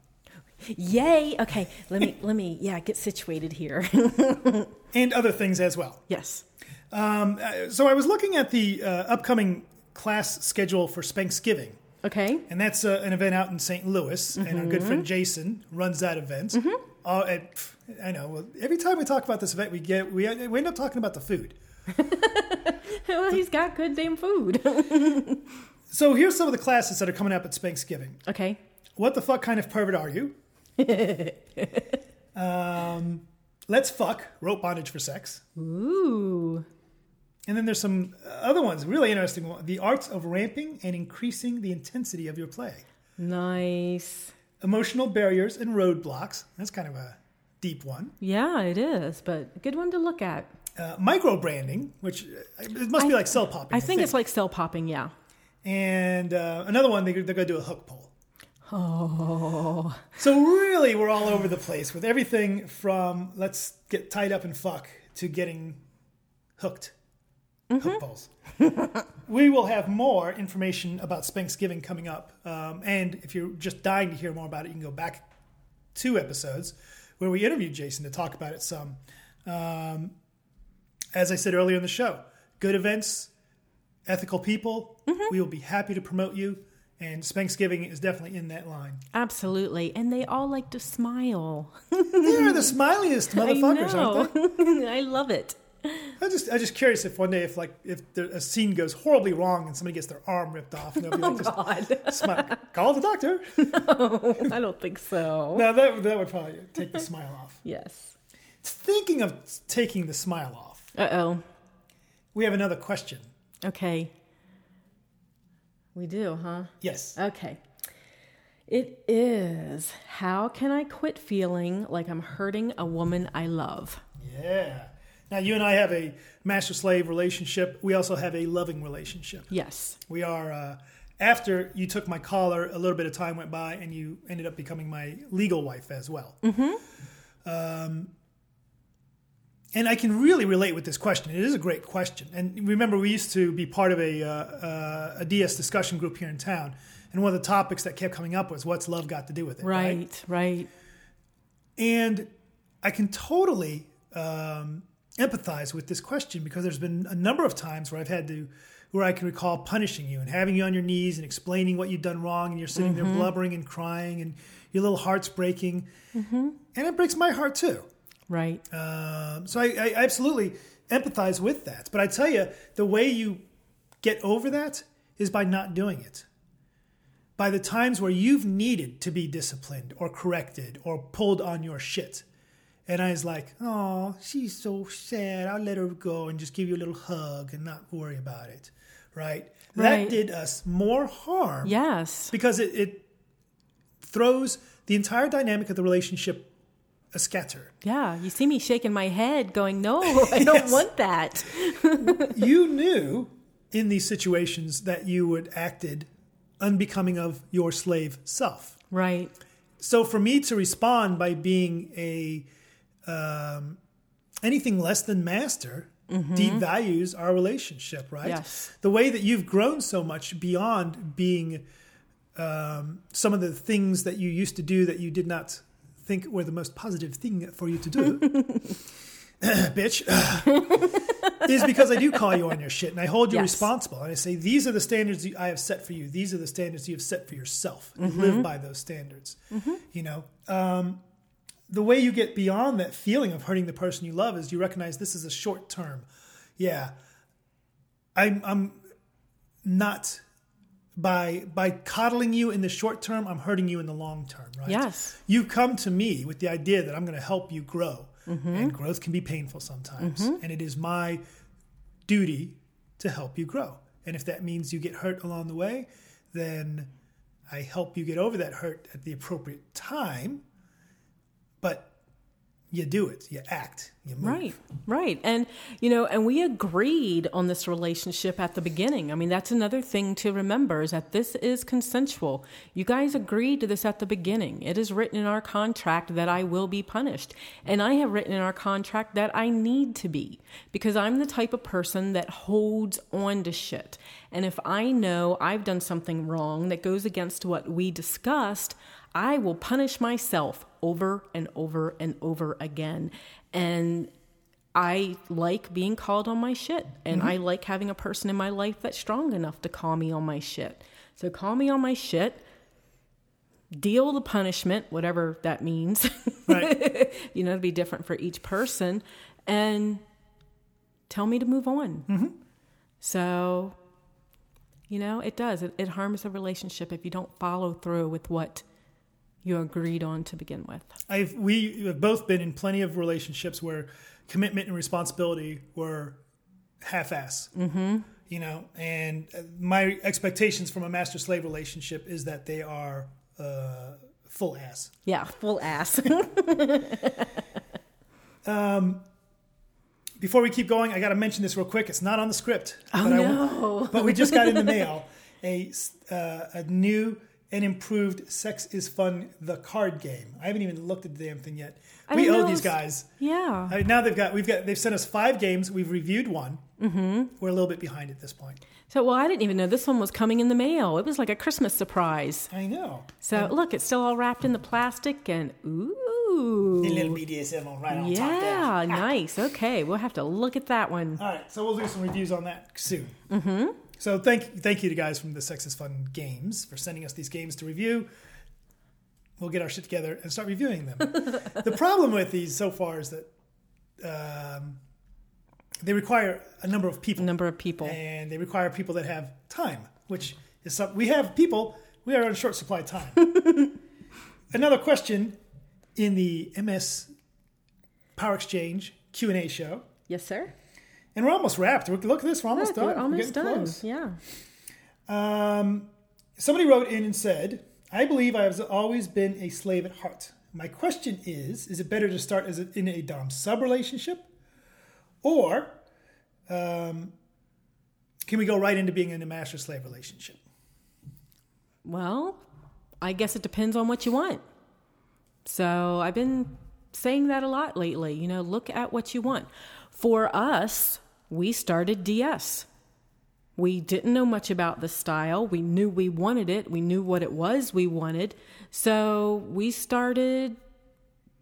Yay! Okay, let me let me yeah get situated here.
And other things as well.
yes.
Um, uh, so I was looking at the uh, upcoming class schedule for Spanksgiving.
Okay.
And that's uh, an event out in St. Louis, and our good friend Jason runs that event. Uh, and, pff, I know. Well, every time we talk about this event, we get we, we end up talking about the food.
Well, he's got good damn food.
So here's some of the classes that are coming up at Spanksgiving.
okay.
What the fuck kind of pervert are you? um, let's fuck rope bondage for sex.
Ooh.
And then there's some other ones, really interesting. one. The arts of ramping and increasing the intensity of your play.
Nice.
Emotional barriers and roadblocks. That's kind of a deep one.
Yeah, it is, but a good one to look at.
Uh, micro branding, which uh, it must be like cell popping.
I think it's like cell popping, yeah.
And uh, another one, they, they're going to do a hook pull.
Oh.
So really, we're all over the place with everything from let's get tied up and fuck to getting hooked. Poke balls. we will have more information about Spanksgiving coming up. Um, and if you're just dying to hear more about it, you can go back two episodes where we interviewed Jason to talk about it some. Um, as I said earlier in the show, good events, ethical people, we will be happy to promote you. And Spanksgiving is definitely in that line.
Absolutely. And they all like to smile.
They are the smiliest motherfuckers,
I
aren't they?
I love it.
I just, I just curious if one day, if like, if there, a scene goes horribly wrong and somebody gets their arm ripped off, and they'll be like, just
God.
smile, call the doctor.
I don't think so.
No, that that would probably take the smile off.
Yes.
Thinking of taking the smile off,
Uh oh.
we have another question.
Okay. We do, huh?
Yes.
Okay. It is how can I quit feeling like I'm hurting a woman I love?
Yeah. Now you and I have a master slave relationship. We also have a loving relationship.
Yes.
We are. Uh, after you took my collar, a little bit of time went by, and you ended up becoming my legal wife as well. Mm-hmm. Um, and I can really relate with this question. It is a great question. And remember, we used to be part of a, uh, uh, a DS discussion group here in town. And one of the topics that kept coming up was what's love got to do with it?
Right, right.
And I can totally um, empathize with this question because there's been a number of times where I've had to, where I can recall punishing you and having you on your knees and explaining what you've done wrong, and you're sitting there blubbering and crying, and your little heart's breaking, and it breaks my heart too.
Right.
Um, so I, I absolutely empathize with that. But I tell you, the way you get over that is by not doing it. By the times where you've needed to be disciplined or corrected or pulled on your shit. And I was like, oh, she's so sad. I'll let her go and just give you a little hug and not worry about it. Right? That did us more harm
Yes.
because it, it throws the entire dynamic of the relationship a scatter.
Yeah. You see me shaking my head going, no, I don't want that.
you knew in these situations that you would acted unbecoming of your slave self.
Right.
So for me to respond by being a um, anything less than master devalues our relationship, right?
Yes.
The way that you've grown so much beyond being um, some of the things that you used to do that you did not think were the most positive thing for you to do, bitch, is because I do call you on your shit and I hold you
Yes.
responsible. And I say, these are the standards I have set for you. These are the standards you have set for yourself. You live by those standards. You know, um, the way you get beyond that feeling of hurting the person you love is you recognize this is a short term. Yeah, I'm, I'm not by by coddling you in the short term. I'm hurting you in the long term. Right?
Yes.
You come to me with the idea that I'm going to help you grow, mm-hmm. and growth can be painful sometimes, mm-hmm. and it is my duty to help you grow. And if that means you get hurt along the way, then I help you get over that hurt at the appropriate time. But you do it, you act, you move.
Right, right. And, you know, and we agreed on this relationship at the beginning. I mean, that's another thing to remember is that this is consensual. You guys agreed to this at the beginning. It is written in our contract that I will be punished. And I have written in our contract that I need to be because I'm the type of person that holds on to shit. And if I know I've done something wrong that goes against what we discussed, I will punish myself over and over and over again. And I like being called on my shit. And mm-hmm. I like having a person in my life that's strong enough to call me on my shit. So call me on my shit, deal the punishment, whatever that means.
Right.
you know, it'd be different for each person. And tell me to move on. Mm-hmm. So, you know, it does. It, it harms the relationship if you don't follow through with what you agreed on to begin with.
I've we have both been in plenty of relationships where commitment and responsibility were half-ass. Mm-hmm. You know, and uh, my expectations from a master-slave relationship is that they are uh, full ass.
Yeah, full ass.
Before we keep going, I got to mention this real quick. It's not on the script,
Oh,
but, I,
no.
but we just got in the mail a uh, a new and improved Sex is Fun, the card game. I haven't even looked at the damn thing yet.
I
we owe these
was-
guys.
Yeah.
I mean, now they've got we've got they've sent us five games. We've reviewed one. Mm-hmm. We're a little bit behind at this point.
So, well, I didn't even know this one was coming in the mail. It was like a Christmas surprise.
I know.
So, look, it's still all wrapped in the plastic and ooh.
A little BDSM on right on top there.
Yeah, nice. Okay, we'll have to look at that one.
All right, so we'll do some reviews on that soon. Mm-hmm. So thank thank you to guys from the Sex is Fun Games for sending us these games to review. We'll get our shit together and start reviewing them. the problem with these so far is that um, they require a number of people,
Number of people.
and they require people that have time, which is something we have people. We are on short supply of time. Another question in the MS Power Exchange Q and A show.
Yes, sir.
And we're almost wrapped. Look look at this. We're almost
Look,
done.
We're almost
getting
done.
close.
Yeah.
Um, somebody wrote in and said, I believe I have always been a slave at heart. My question is Is it better to start as a, in a Dom sub relationship? Or um, can we go right into being in a master slave relationship?
Well, I guess it depends on what you want. So I've been saying that a lot lately. You know, look at what you want. For us, we started DS. We didn't know much about the style. We knew we wanted it. We knew what it was we wanted. So we started,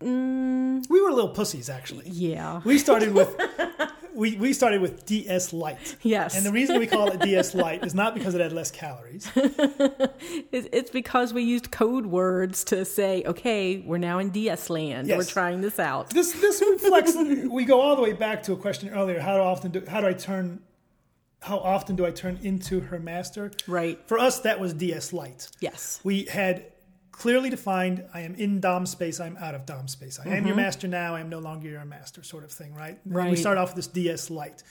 mm,
We were little pussies, actually.
yeah.
We started with. We, we started with DS Light.
Yes.
And the reason we call it DS Light is not because it had less calories.
It's it's because we used code words to say, okay, we're now in DS land.
Yes.
We're trying this out.
this this reflects we go all the way back to a question earlier how often do how do i turn how often do i turn into her master
Right.
for us that was ds light
Yes.
we had clearly defined i am in dom space i'm out of dom space. I am your master now i am no longer your master sort of thing right? And we
Mm-hmm.
Start off with this ds light.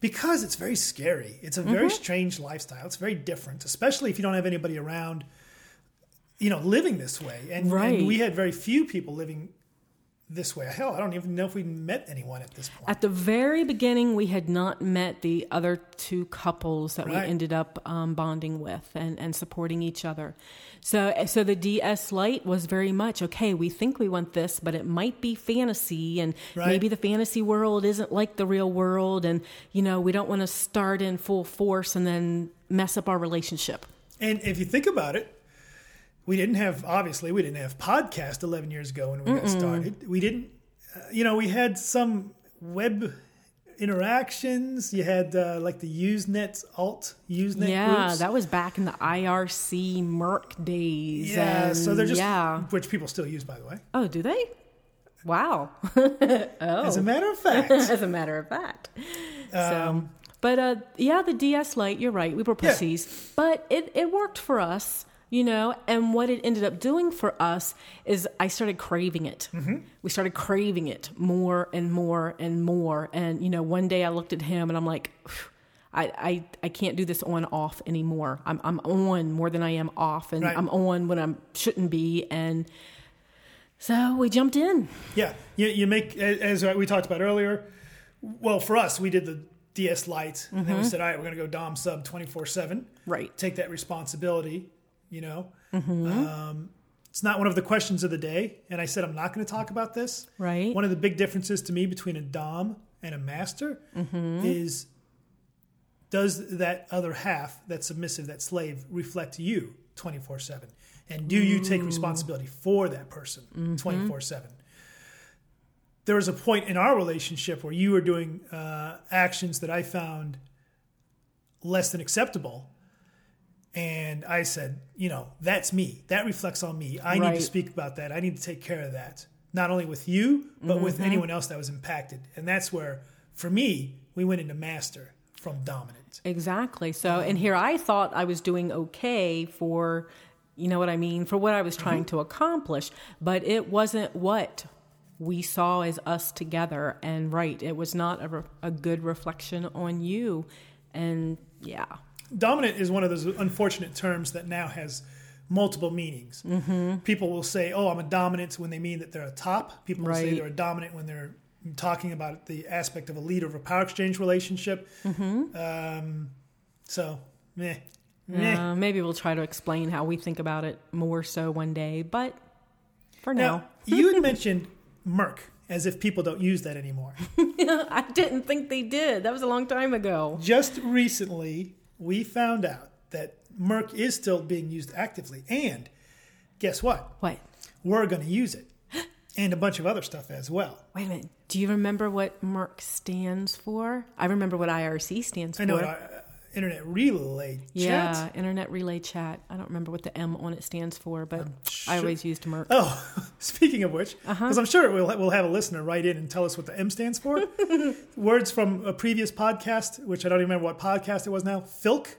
Because it's very scary. It's a
Mm-hmm.
very strange lifestyle. It's very different especially if you don't have anybody around you know living this way. And,
Right.
and we had very few people living this way. Hell, I don't even know if we met anyone at this point.
At the very beginning, we had not met the other two couples that
Right.
we ended up um, bonding with and, and supporting each other. So, so the DS Light was very much okay. We think we want this, but it might be fantasy, and
Right.
maybe the fantasy world isn't like the real world, and you know we don't want to start in full force and then mess up our relationship.
And if you think about it, we didn't have obviously we didn't have podcast 11 years ago when we got started. We didn't, uh, you know, we had some web interactions. You had uh, like the Usenet alt Usenet
yeah,
groups.
that was back in the IRC mIRC days.
yeah. So they're just
yeah.
which people still use by the way.
Oh, do they? Wow.
oh As a matter of fact,
As a matter of fact.
Um,
so, but uh, yeah, the DS Lite, you're right. We were
Yeah.
pussies, but it, it worked for us, you know. And what it ended up doing for us is I started craving it.
Mm-hmm.
We started craving it more and more and more. And, you know, one day I looked at him and I'm like, I, I, I can't do this on off anymore. I'm, I'm on more than I am off, and
Right.
I'm on when I shouldn't be. And so we jumped in.
Yeah, you, you make as we talked about earlier. Well, for us, we did the DS Lite, and then we said, "All right, we're going to go Dom sub twenty four 7
Right.
Take that responsibility." You know, um, it's not one of the questions of the day, and I said I'm not going to talk about this.
Right.
One of the big differences to me between a Dom and a Master is does that other half, that submissive, that slave, reflect you 24 7? And do you take responsibility for that person 24 7? There was a point in our relationship where you were doing uh, actions that I found less than acceptable. And I said, you know, that's me. That reflects on me. I need to speak about that. I need to take care of that. Not only with you, but with mm-hmm. anyone else that was impacted. And that's where, for me, we went into master from dominant.
Exactly. So, and here I thought I was doing okay for, you know what I mean, for what I was trying mm-hmm. to accomplish, but it wasn't what we saw as us together. And right, it was not a, re- a good reflection on you. And yeah,
Dominant is one of those unfortunate terms that now has multiple meanings. Mm-hmm. People will say, "Oh, I'm a dominant" when they mean that they're a top. People will say they're a dominant when they're talking about the aspect of a leader of a power exchange relationship. Um, so, meh. Meh.
Uh, maybe we'll try to explain how we think about it more so one day, but for now,
Now, you had mentioned mIRC as if people don't use that anymore.
I didn't think they did. That was a long time ago.
Just recently, we found out that mIRC is still being used actively. And guess what?
What?
We're going to use it. And a bunch of other stuff as well.
Wait a minute. Do you remember what mIRC stands for? I remember what IRC stands for.
I know uh, Internet Relay chat.
yeah, Internet Relay Chat. I don't remember what the M on it stands for, but I always used mIRC.
Oh, speaking of which, because
Uh-huh.
I'm sure we'll, we'll have a listener write in and tell us what the M stands for. Words from a previous podcast, which I don't even remember what podcast it was now. Filk.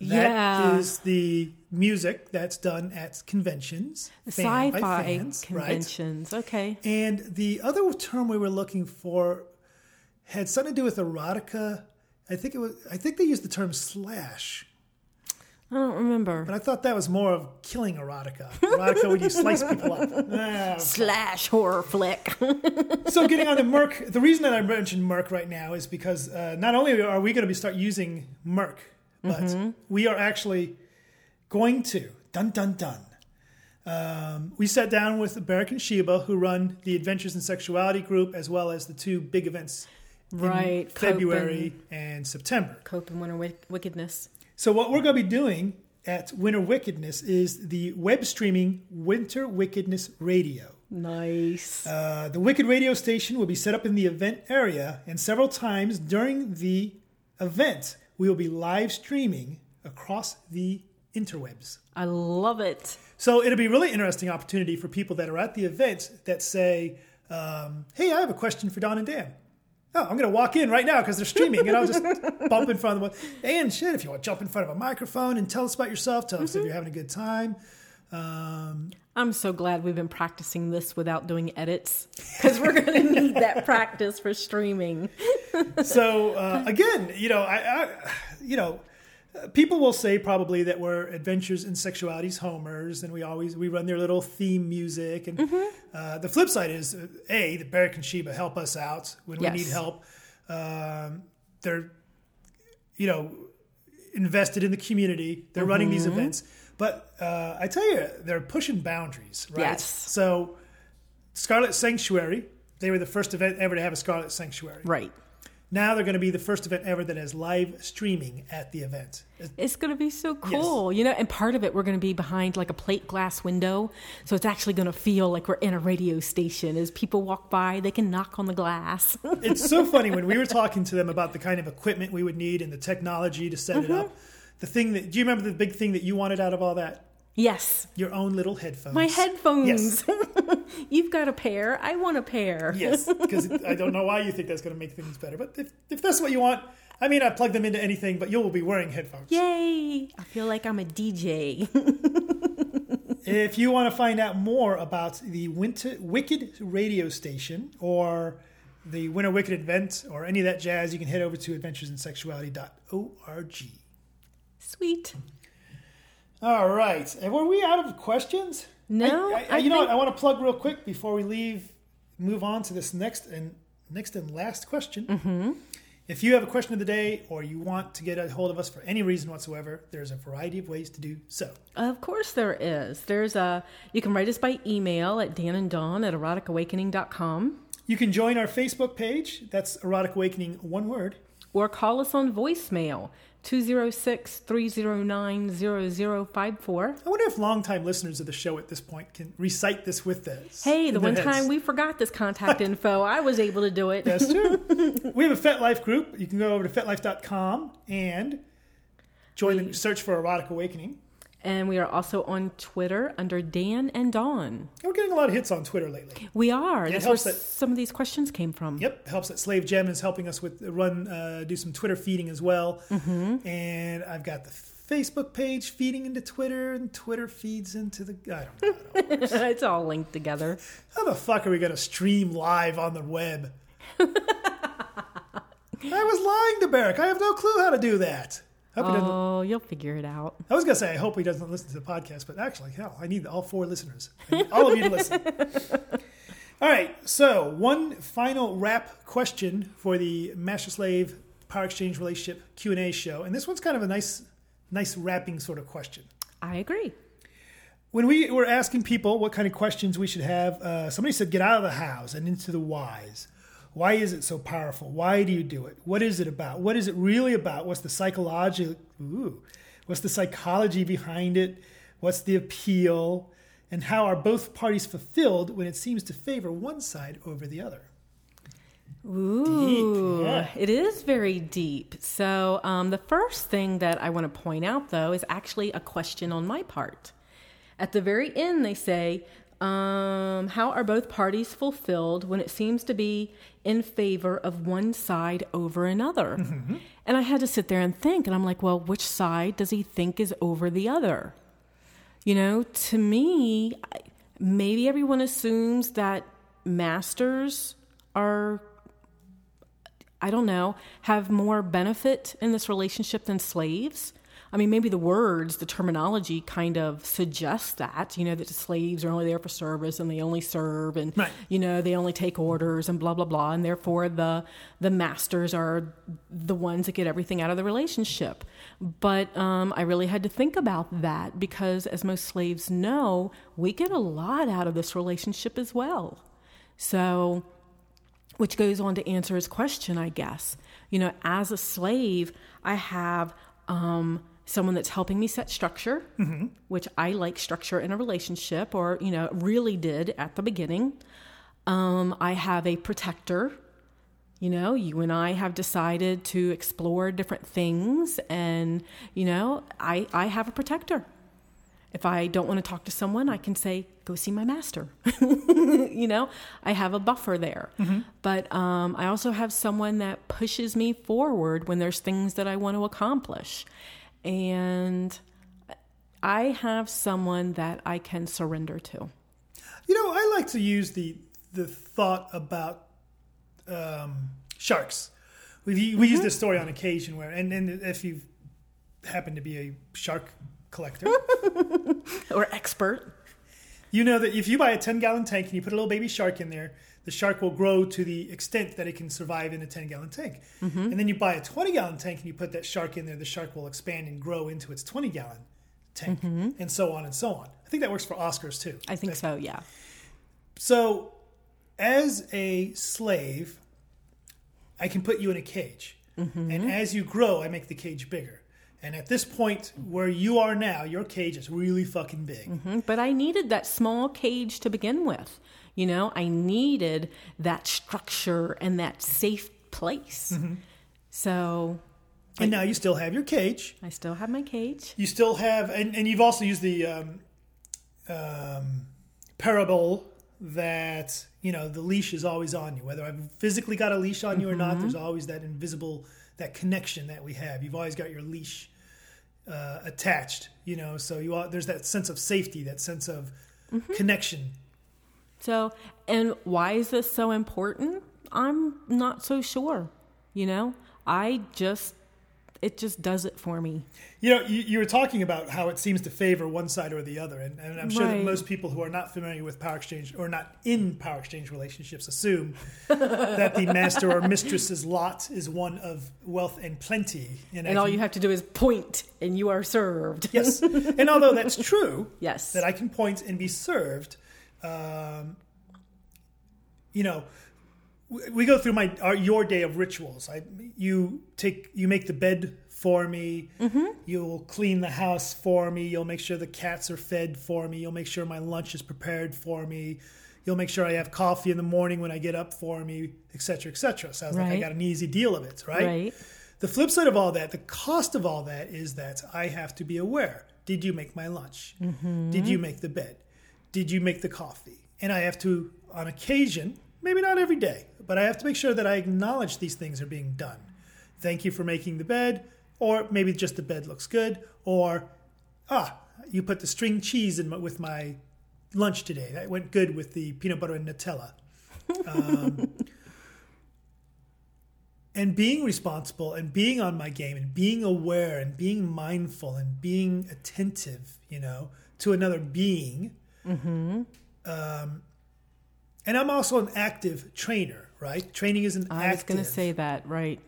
That
yeah.
Is the music that's done at conventions. fan
Sci-fi
fans, right?
conventions. Okay.
And the other term we were looking for had something to do with erotica. I think it was. I think they used the term slash,
I don't remember.
but I thought that was more of killing erotica. Erotica when you slice people up. Ah.
Slash horror flick.
So getting on to mIRC, the reason that I mentioned mIRC right now is because uh, not only are we going to be start using mIRC, but we are actually going to dun dun dun. Um, we sat down with Barrick and Sheba, who run the Adventures in Sexuality group, as well as the two big events
right.
February and September.
Cope and Winter Wick- Wickedness.
So what we're going to be doing at Winter Wickedness is the web streaming Winter Wickedness Radio.
Nice.
Uh, the Wicked radio station will be set up in the event area, and several times during the event, we will be live streaming across the interwebs.
I love it.
So it'll be a really interesting opportunity for people that are at the event that say, um, "Hey, I have a question for Dawn and Dan." Oh, I'm going to walk in right now because they're streaming, and I'll just bump in front of them. And shit, if you want to jump in front of a microphone and tell us about yourself, tell us if you're having a good time. Um,
I'm so glad we've been practicing this without doing edits because we're going to need that practice for streaming.
so uh, again, you know, I, I you know, people will say probably that we're adventures in sexuality's homers, and we always we run their little theme music. And uh, the flip side is uh, a the Barrick and Sheba help us out when
Yes.
we need help. Um, they're you know invested in the community. They're running these
Mm-hmm.
events, but uh, I tell you, they're pushing boundaries, right?
Yes.
So Scarlet Sanctuary. They were the first event ever to have a Scarlet Sanctuary.
Right.
Now they're going to be the first event ever that has live streaming at the event.
It's going to be so cool. You know, and part of it, we're going to be behind like a plate glass window. So it's actually going to feel like we're in a radio station. As people walk by, they can knock on the glass.
It's so funny when we were talking to them about the kind of equipment we would need and the technology to set it
Mm-hmm.
up. The thing that do you remember the big thing that you wanted out of all that?
Yes.
Your own little headphones.
My headphones.
Yes,
You've got a pair. I want a pair.
yes. Because I don't know why you think that's going to make things better, but if, if that's what you want, I mean, I plug them into anything, but you will be wearing headphones.
Yay. I feel like I'm a DJ.
If you want to find out more about the Winter Wicked radio station or the Winter Wicked event or any of that jazz, you can head over to adventuresinsexuality.org.
Sweet.
All right. And were we out of questions?
No,
I, I,
I
you know what? I want to plug real quick before we leave, move on to this next and next and last question. Mm-hmm. If you have a question of the day or you want to get a hold of us for any reason whatsoever, there's a variety of ways to do so.
Of course there is. There's a you can write us by email at dan and dawn at eroticawakening.com
You can join our Facebook page. That's Erotic Awakening, one word.
or call us on voicemail 206-309-0054.
I wonder if longtime listeners of the show at this point can recite this with us.
Hey, the one time we forgot this contact info, I was able to do it.
That's true. we have a FetLife group. You can go over to fetlife.com and join the search for Erotic Awakening.
And we are also on Twitter under Dan and Dawn.
We're getting a lot of hits on Twitter lately.
We are.
It
That's where
that-
some of these questions came from.
Yep, helps that Slave Jem is helping us with run uh, do some Twitter feeding as well.
Mm-hmm.
And I've got the Facebook page feeding into Twitter, and Twitter feeds into the. I don't know. To-
it's all linked together.
how the fuck are we going to stream live on the web? I was lying to Barrick. I have no clue how to do that. Hope
Oh, you'll figure it out.
I was gonna say I hope he doesn't listen to the podcast, but actually, hell, I need all four listeners, all of you to listen. All right, so one final wrap question for the master slave power exchange relationship Q and A show, and this one's kind of a nice, nice wrapping sort of question.
I agree.
When we were asking people what kind of questions we should have, uh, somebody said, "Get out of the house and into the whys." Why is it so powerful? Why do you do it? What is it about? What is it really about? What's the psychology? Ooh, what's the psychology behind it? What's the appeal? And how are both parties fulfilled when it seems to favor one side over the other?
Ooh,
Deep, yeah.
it is very deep. So, um, the first thing that I want to point out, though, is actually a question on my part. At the very end, they say, um, How are both parties fulfilled when it seems to be in favor of one side over another? And I had to sit there and think, and I'm like, Well, which side does he think is over the other? You know, to me, maybe everyone assumes that masters are I don't know, have more benefit in this relationship than slaves. I mean, maybe the words, the terminology kind of suggests that, you know, that the slaves are only there for service and they only serve and,
Right.
you know, they only take orders and blah, blah, blah. And therefore the, the masters are the ones that get everything out of the relationship. But um, I really had to think about that because, as most slaves know, we get a lot out of this relationship as well. So, which goes on to answer his question, I guess. You know, as a slave, I have um, someone that's helping me set structure, which I like structure in a relationship, or, you know, really did at the beginning. Um, I have a protector. You know, you and I have decided to explore different things, and, you know, I, I have a protector. If I don't want to talk to someone, I can say, go see my master. you know, I have a buffer there. But um, I also have someone that pushes me forward when there's things that I want to accomplish. And I have someone that I can surrender to.
You know, I like to use the the thought about um, sharks. We we use this story on occasion where, and, and if you happen to be a shark collector,
Or expert.
you know that if you buy a ten gallon tank and you put a little baby shark in there, the shark will grow to the extent that it can survive in a ten gallon tank. Mm-hmm. And then you buy a twenty gallon tank and you put that shark in there, the shark will expand and grow into its twenty gallon tank, mm-hmm. and so on and so on. I think that works for Oscars too.
I think so, yeah.
So, as a slave, I can put you in a cage. Mm-hmm. And as you grow, I make the cage bigger. And at this point where you are now, your cage is really fucking big.
Mhm. But I needed that small cage to begin with. You know, I needed that structure and that safe place. So
And now you still have your cage.
I still have my cage.
You still have, and, and you've also used the um, um, parable that, you know, the leash is always on you. Whether I've physically got a leash on you or not, there's always that invisible, that connection that we have. You've always got your leash uh, attached, you know, so you are, there's that sense of safety, that sense of connection.
So, and why is this so important? I'm not so sure. You know, I just, it just does it for me.
You know, you, you were talking about how it seems to favor one side or the other, and, and I'm sure that most people who are not familiar with power exchange or not in power exchange relationships assume that the master or mistress's lot is one of wealth and plenty. And,
And all
can-
you have to do is point and you are served.
yes, and although that's true,
Yes.
that I can point and be served, um, you know, we, we go through my our, your day of rituals. I you take you make the bed for me. You'll clean the house for me. You'll make sure the cats are fed for me. You'll make sure my lunch is prepared for me. You'll make sure I have coffee in the morning when I get up for me, etc., cetera, et cetera. Sounds like I got an easy deal of it, right?
Right.
The flip side of all that, the cost of all that is that I have to be aware. Did you make my lunch? Did you make the bed? Did you make the coffee? And I have to, on occasion, maybe not every day, but I have to make sure that I acknowledge these things are being done. Thank you for making the bed, or maybe just the bed looks good, or ah, you put the string cheese in with my lunch today. That went good with the peanut butter and Nutella. Um, and being responsible and being on my game and being aware and being mindful and being attentive, you know, to another being. Um, and I'm also an active trainer, right? Training is an
I was going to say that, right.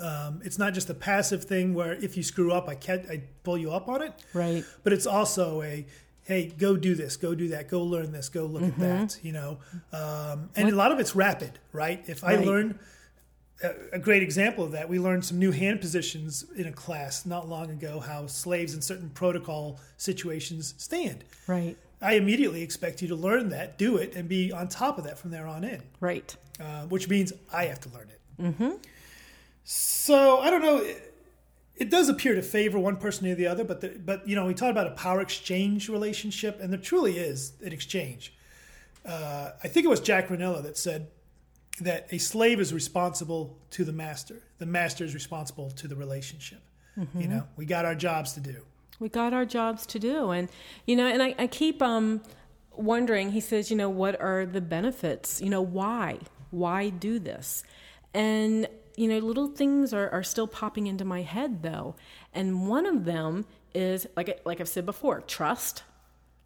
Um, it's not just a passive thing where if you screw up, I can't I pull you up on it.
Right.
But it's also a hey, go do this, go do that, go learn this, go look
Mm-hmm.
at that. You know, um, and a lot of it's rapid, right? If I
Right.
learn a great example of that, we learned some new hand positions in a class not long ago. How slaves in certain protocol situations stand.
Right.
I immediately expect you to learn that, do it, and be on top of that from there on in
Right.
uh, which means I have to learn it. Mm-hmm. So I don't know. It, it does appear to favor one person or the other, but the, but you know we talked about a power exchange relationship, and there truly is an exchange. Uh, I think it was Jack Rinella that said that a slave is responsible to the master. The master is responsible to the relationship. You know, we got our jobs to do.
We got our jobs to do. And you know and i, I keep um wondering he says you know what are the benefits? You know why? Why do this? And you know little things are, are still popping into my head though. And one of them is like like i've said before trust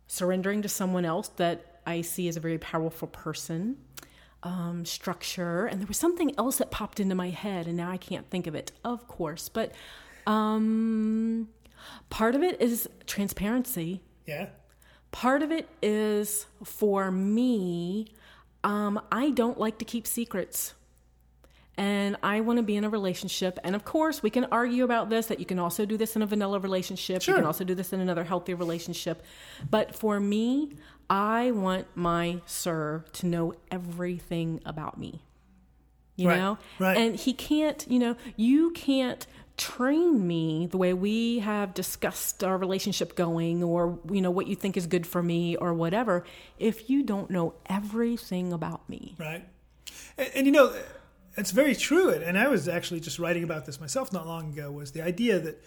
surrendering to someone else that i see as a very powerful person um, structure. And there was something else that popped into my head and now i can't think of it of course. But um, part of it is transparency.
Yeah.
part of it is for me um, i don't like to keep secrets. And i want to be in a relationship. And of course we can argue about this that you can also do this in a vanilla relationship.
Sure.
you can also do this in another healthy relationship. But for me i want my sir to know everything about me. You
Right,
know?
Right.
and he can't you know you can't train me the way we have discussed our relationship going or you know what you think is good for me or whatever if you don't know everything about me
Right. And, and you know, it's very true. And I was actually just writing about this myself not long ago was the idea that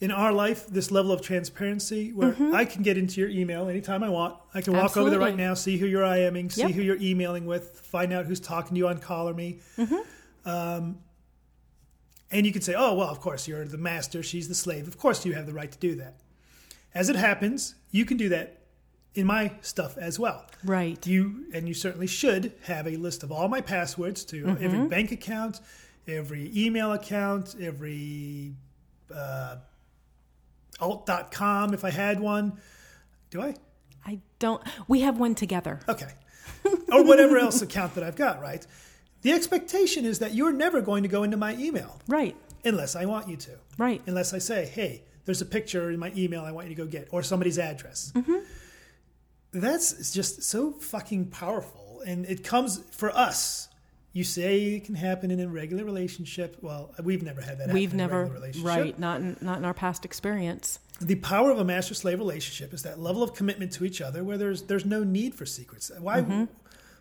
in our life, this level of transparency where I can get into your email anytime I want. I can walk over there right
Mm-hmm.
Now, see who you're IMing, see
Yep.
who you're emailing with, find out who's talking to you on CollarMe.
Mm-hmm.
Um, and you could say, oh, well, of course, you're the master, she's the slave. Of course, you have the right to do that. As it happens, you can do that in my stuff as well.
Right.
You and you certainly should have a list of all my passwords to
Mm-hmm.
every bank account every email account every uh, alt.com if i had one. Do i?
I don't we have one together.
Okay. Or whatever else account that i've got right the expectation is that you're never going to go into my email
right
unless i want you to
right
unless I say, hey, there's a picture in my email I want you to go get, or somebody's address. That's just so fucking powerful. And it comes for us. You say it can happen in a regular relationship. Well, we've never had that
we've
in a
never
regular relationship.
right not in, not in our past experience
The power of a master slave relationship is that level of commitment to each other where there's there's no need for secrets. Why
Mm-hmm.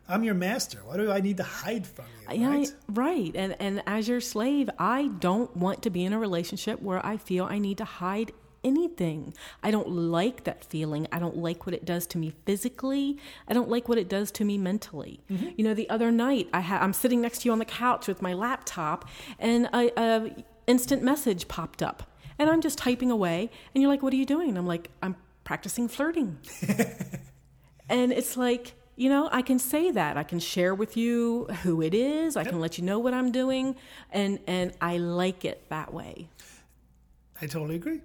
I'm your master. Why do I need to hide from you?
Yeah,
Right?
right. And and as your slave, I don't want to be in a relationship where I feel I need to hide anything. I don't like that feeling. I don't like what it does to me physically. I don't like what it does to me mentally. Mm-hmm. You know, the other night I ha- I'm sitting next to you on the couch with my laptop, and a, a instant message popped up, and I'm just typing away, and you're like, "What are you doing?" And I'm like, "I'm practicing flirting." And it's like, you know, I can say that. I can share with you who it is. I can let you know what I'm doing. And and I like it that way.
I totally agree.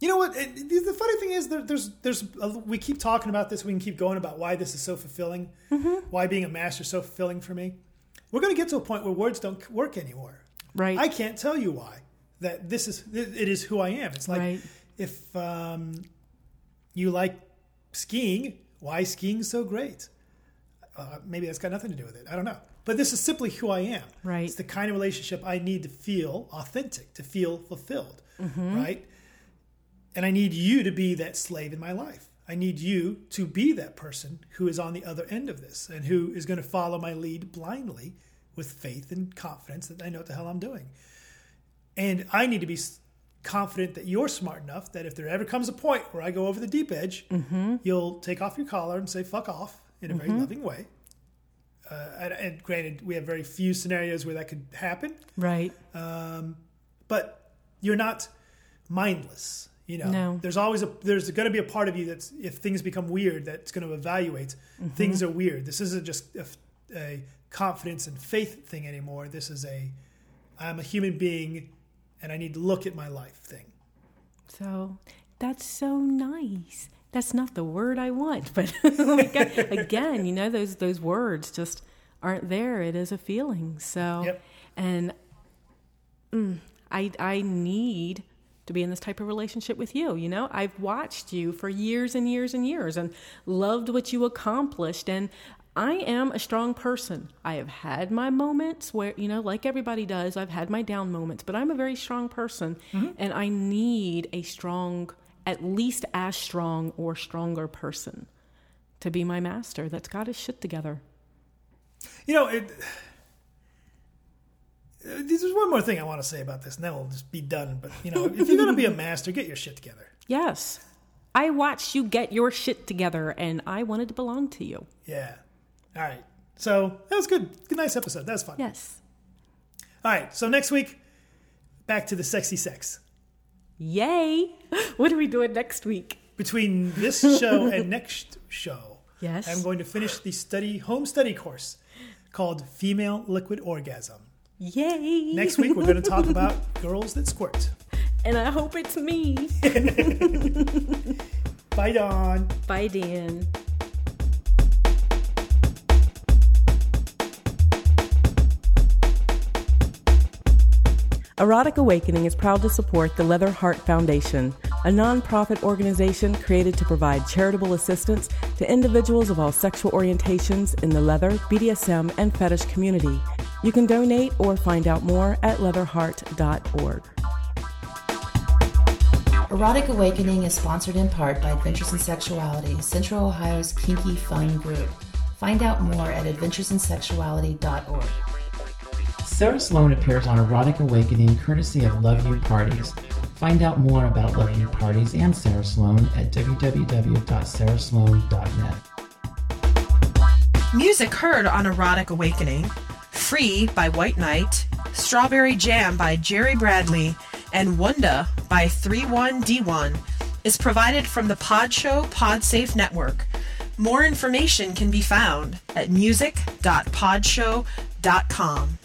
You know what? It, the funny thing is, there, there's there's a, we keep talking about this. We can keep going about why this is so fulfilling, why being a master is so fulfilling for me. We're going to get to a point where words don't work anymore.
Right.
I can't tell you why. That this is it is who I am. It's like
Right.
if um, you like skiing, why skiing so great? Uh, maybe that's got nothing to do with it. I don't know. But this is simply who I am.
Right.
It's the kind of relationship I need to feel authentic, to feel fulfilled.
Mm-hmm.
Right. And I need you to be that slave in my life. I need you to be that person who is on the other end of this and who is going to follow my lead blindly with faith and confidence that I know what the hell I'm doing. And I need to be confident that you're smart enough that if there ever comes a point where I go over the deep edge, you'll take off your collar and say "fuck off" in a very mm-hmm. loving way. Uh, and, and granted, we have very few scenarios where that could happen,
Right.
Um, but you're not mindless. You know,
No.
there's always a there's going to be a part of you that's if things become weird, that's going to evaluate mm-hmm. things are weird. This isn't just a, a confidence and faith thing anymore. This is a I'm a human being and I need to look at my life thing.
So that's so nice. That's not the word I want, but again, again, you know, those those words just aren't there. It is a feeling. So,
Yep.
and mm, I I need to be in this type of relationship with you. You know, I've watched you for years and years and years, and loved what you accomplished, and. I am a strong person. I have had my moments where, you know, like everybody does, I've had my down moments, but I'm a very strong person and I need a strong, at least as strong or stronger person to be my master that's got his shit together.
You know, it, there's one more thing I want to say about this, and then we'll just be done. But, you know, if you're going to be a master, get your shit together.
Yes. I watched you get your shit together and I wanted to belong to you.
Yeah. All right. So that was good. Good, nice episode. That was fun.
Yes.
All right. So next week, back to the sexy sex.
Yay. What are we doing next week?
Between this show and next show,
Yes.
I'm going to finish the study home study course called Female Liquid Orgasm.
Yay.
Next week, we're going to talk about girls that squirt.
And I hope it's me.
Bye, Dawn.
Bye, Dan.
Erotic Awakening is proud to support the Leather Heart Foundation, a nonprofit organization created to provide charitable assistance to individuals of all sexual orientations in the leather, BDSM, and fetish community. You can donate or find out more at leatherheart.org.
Erotic Awakening is sponsored in part by Adventures in Sexuality, Central Ohio's kinky fun group. Find out more at adventuresinsexuality.org.
Sarah Sloan appears on Erotic Awakening courtesy of Love You Parties. Find out more about Love You Parties and Sarah Sloan at www.sarahsloan.net.
Music heard on Erotic Awakening, Free by White Knight, Strawberry Jam by Jerry Bradley, and Wunda by 31D1 is provided from the Podshow Podsafe Network. More information can be found at music.podshow.com.